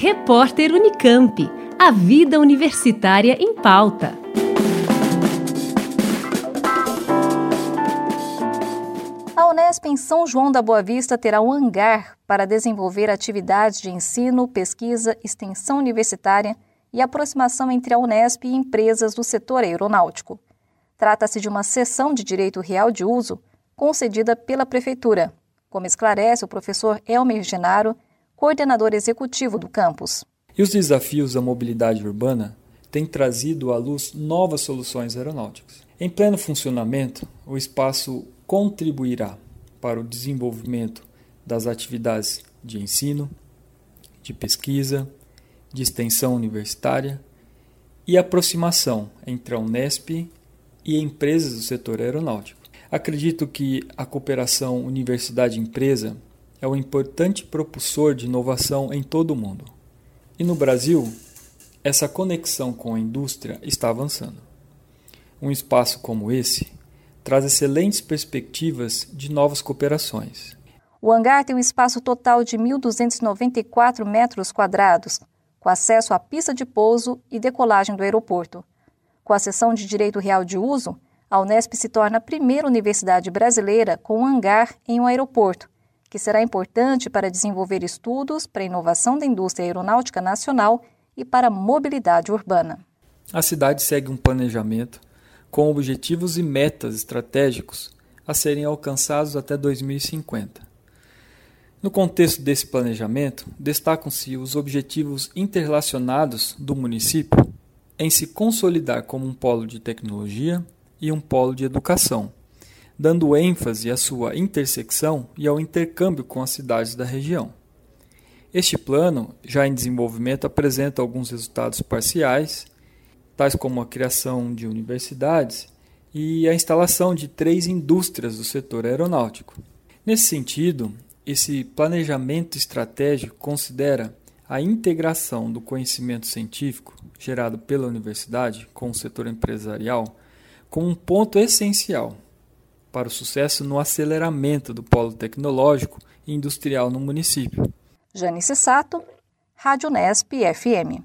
Repórter Unicamp. A vida universitária em pauta. A Unesp em São João da Boa Vista terá um hangar para desenvolver atividades de ensino, pesquisa, extensão universitária e aproximação entre a Unesp e empresas do setor aeronáutico. Trata-se de uma cessão de direito real de uso concedida pela Prefeitura, como esclarece o professor Elmer Genaro, coordenador executivo do campus. E os desafios da mobilidade urbana têm trazido à luz novas soluções aeronáuticas. Em pleno funcionamento, o espaço contribuirá para o desenvolvimento das atividades de ensino, de pesquisa, de extensão universitária e aproximação entre a Unesp e empresas do setor aeronáutico. Acredito que a cooperação universidade-empresa é um importante propulsor de inovação em todo o mundo. E no Brasil, essa conexão com a indústria está avançando. Um espaço como esse traz excelentes perspectivas de novas cooperações. O hangar tem um espaço total de 1.294 metros quadrados, com acesso à pista de pouso e decolagem do aeroporto. Com a seção de direito real de uso, a Unesp se torna a primeira universidade brasileira com um hangar em um aeroporto que será importante para desenvolver estudos para a inovação da indústria aeronáutica nacional e para a mobilidade urbana. A cidade segue um planejamento com objetivos e metas estratégicos a serem alcançados até 2050. No contexto desse planejamento, destacam-se os objetivos interrelacionados do município em se consolidar como um polo de tecnologia e um polo de educação dando ênfase à sua intersecção e ao intercâmbio com as cidades da região. Este plano, já em desenvolvimento, apresenta alguns resultados parciais, tais como a criação de universidades e a instalação de três indústrias do setor aeronáutico. Nesse sentido, esse planejamento estratégico considera a integração do conhecimento científico gerado pela universidade com o setor empresarial como um ponto essencial para o sucesso no aceleramento do polo tecnológico e industrial no município. Janice Sato, Rádio Nesp FM.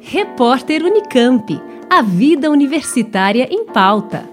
Repórter Unicamp. A vida universitária em pauta.